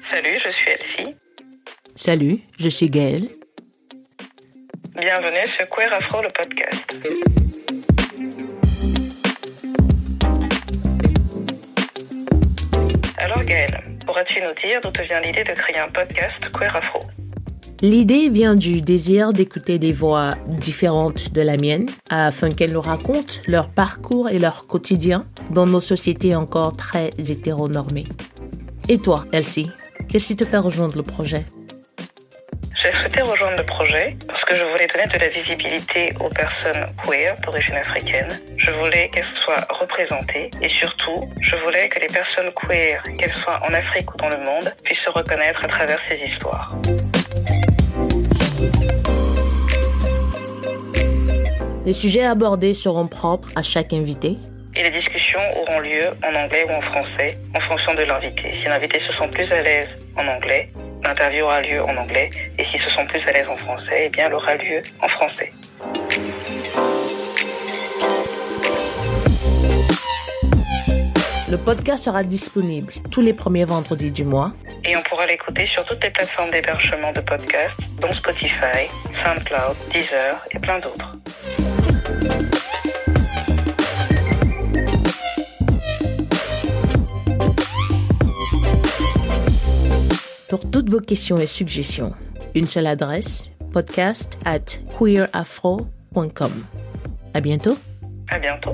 Salut, je suis Elsie. Salut, je suis Gaëlle. Bienvenue sur Queer Afro, le podcast. Alors Gaëlle, pourras-tu nous dire d'où te vient l'idée de créer un podcast Queer Afro L'idée vient du désir d'écouter des voix différentes de la mienne afin qu'elles nous racontent leur parcours et leur quotidien dans nos sociétés encore très hétéronormées. Et toi, Elsie, qu'est-ce qui te fait rejoindre le projet? J'ai souhaité rejoindre le projet parce que je voulais donner de la visibilité aux personnes queer d'origine africaine. Je voulais qu'elles soient représentées et surtout, je voulais que les personnes queer, qu'elles soient en Afrique ou dans le monde, puissent se reconnaître à travers ces histoires. Les sujets abordés seront propres à chaque invité. Et les discussions auront lieu en anglais ou en français en fonction de l'invité. Si l'invité se sent plus à l'aise en anglais, l'interview aura lieu en anglais. Et s'ils se sont plus à l'aise en français, eh bien, elle aura lieu en français. Le podcast sera disponible tous les premiers vendredis du mois. Et on pourra l'écouter sur toutes les plateformes d'hébergement de podcasts, dont Spotify, SoundCloud, Deezer et plein d'autres. Pour toutes vos questions et suggestions, une seule adresse podcast at queerafro.com. À bientôt. À bientôt.